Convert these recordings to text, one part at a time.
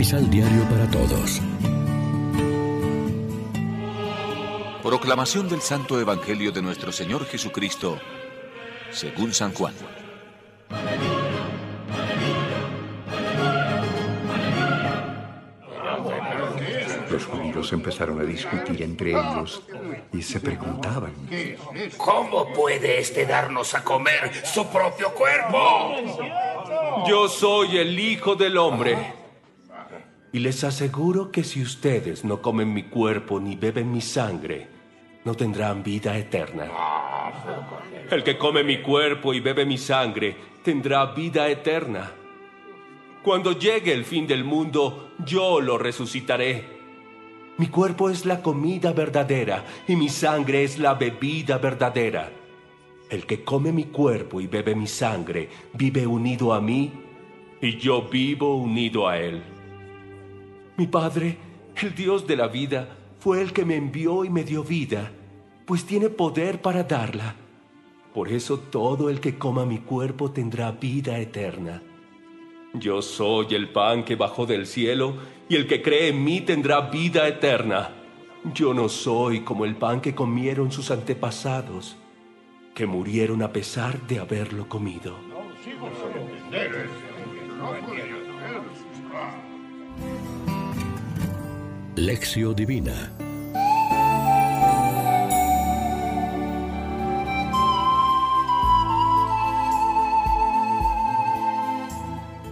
Misal Diario para Todos. Proclamación del Santo Evangelio de nuestro Señor Jesucristo, según San Juan. Los judíos empezaron a discutir entre ellos y se preguntaban, ¿cómo puede este darnos a comer su propio cuerpo? Yo soy el Hijo del Hombre. Y les aseguro que si ustedes no comen mi cuerpo ni beben mi sangre, no tendrán vida eterna. El que come mi cuerpo y bebe mi sangre tendrá vida eterna. Cuando llegue el fin del mundo, yo lo resucitaré. Mi cuerpo es la comida verdadera y mi sangre es la bebida verdadera. El que come mi cuerpo y bebe mi sangre vive unido a mí y yo vivo unido a él. Mi Padre, el Dios de la vida, fue el que me envió y me dio vida, pues tiene poder para darla. Por eso todo el que coma mi cuerpo tendrá vida eterna. Yo soy el pan que bajó del cielo, y el que cree en mí tendrá vida eterna. Yo no soy como el pan que comieron sus antepasados, que murieron a pesar de haberlo comido. Lección Divina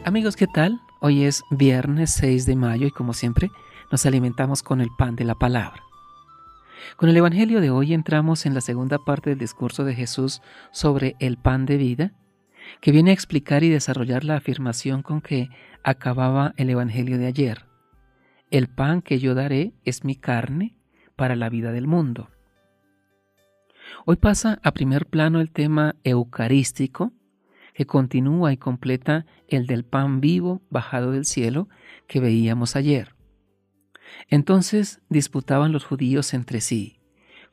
Amigos, ¿qué tal? Hoy es viernes 6 de mayo y como siempre nos alimentamos con el pan de la palabra. Con el Evangelio de hoy entramos en la segunda parte del discurso de Jesús sobre el pan de vida, que viene a explicar y desarrollar la afirmación con que acababa el Evangelio de ayer. El pan que yo daré es mi carne para la vida del mundo. Hoy pasa a primer plano el tema eucarístico, que continúa y completa el del pan vivo bajado del cielo que veíamos ayer. Entonces disputaban los judíos entre sí,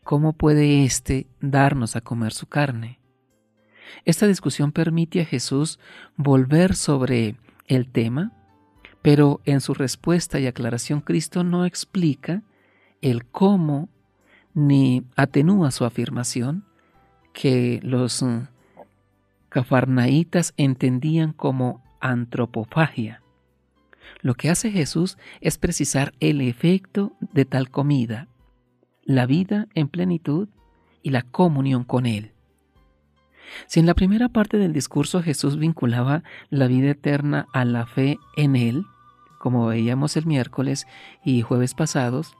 ¿cómo puede éste darnos a comer su carne? Esta discusión permite a Jesús volver sobre el tema, pero en su respuesta y aclaración Cristo no explica el cómo ni atenúa su afirmación que los cafarnaitas entendían como antropofagia. Lo que hace Jesús es precisar el efecto de tal comida, la vida en plenitud y la comunión con Él. Si en la primera parte del discurso Jesús vinculaba la vida eterna a la fe en Él, como veíamos el miércoles y jueves pasados,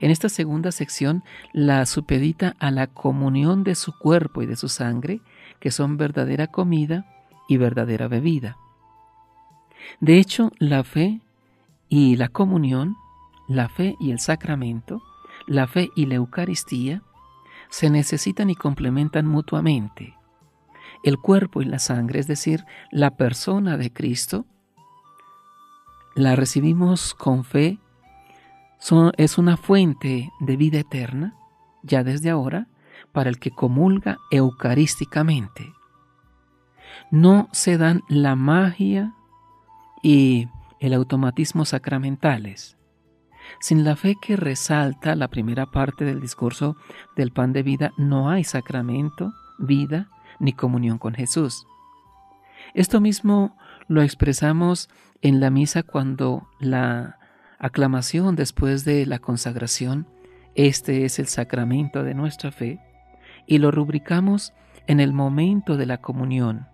en esta segunda sección la supedita a la comunión de su cuerpo y de su sangre que son verdadera comida y verdadera bebida. De hecho, la fe y la comunión, la fe y el sacramento, la fe y la Eucaristía, se necesitan y complementan mutuamente. El cuerpo y la sangre, es decir, la persona de Cristo, la recibimos con fe, es una fuente de vida eterna, ya desde ahora, para el que comulga eucarísticamente. No se dan la magia y el automatismo sacramentales. Sin la fe que resalta la primera parte del discurso del pan de vida, no hay sacramento, vida ni comunión con Jesús. Esto mismo lo expresamos en la misa cuando la aclamación después de la consagración, este es el sacramento de nuestra fe, y lo rubricamos en el momento de la comunión,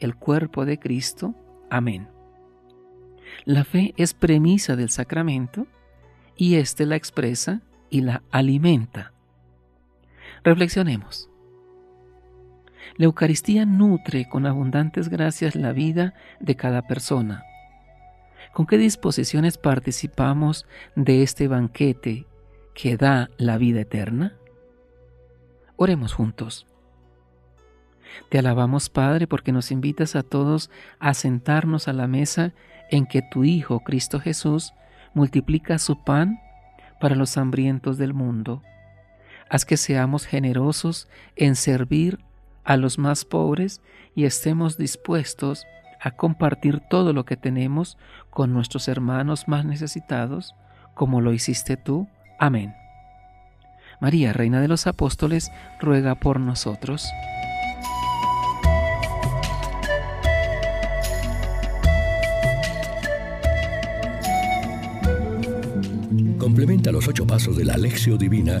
el cuerpo de Cristo. Amén. La fe es premisa del sacramento y éste la expresa y la alimenta. Reflexionemos. La Eucaristía nutre con abundantes gracias la vida de cada persona. ¿Con qué disposiciones participamos de este banquete que da la vida eterna? Oremos juntos. Te alabamos, Padre, porque nos invitas a todos a sentarnos a la mesa en que tu Hijo, Cristo Jesús, multiplica su pan para los hambrientos del mundo. Haz que seamos generosos en servir a los más pobres y estemos dispuestos a compartir todo lo que tenemos con nuestros hermanos más necesitados, como lo hiciste tú. Amén. María, Reina de los Apóstoles, ruega por nosotros. Complementa los ocho pasos de la Alexio Divina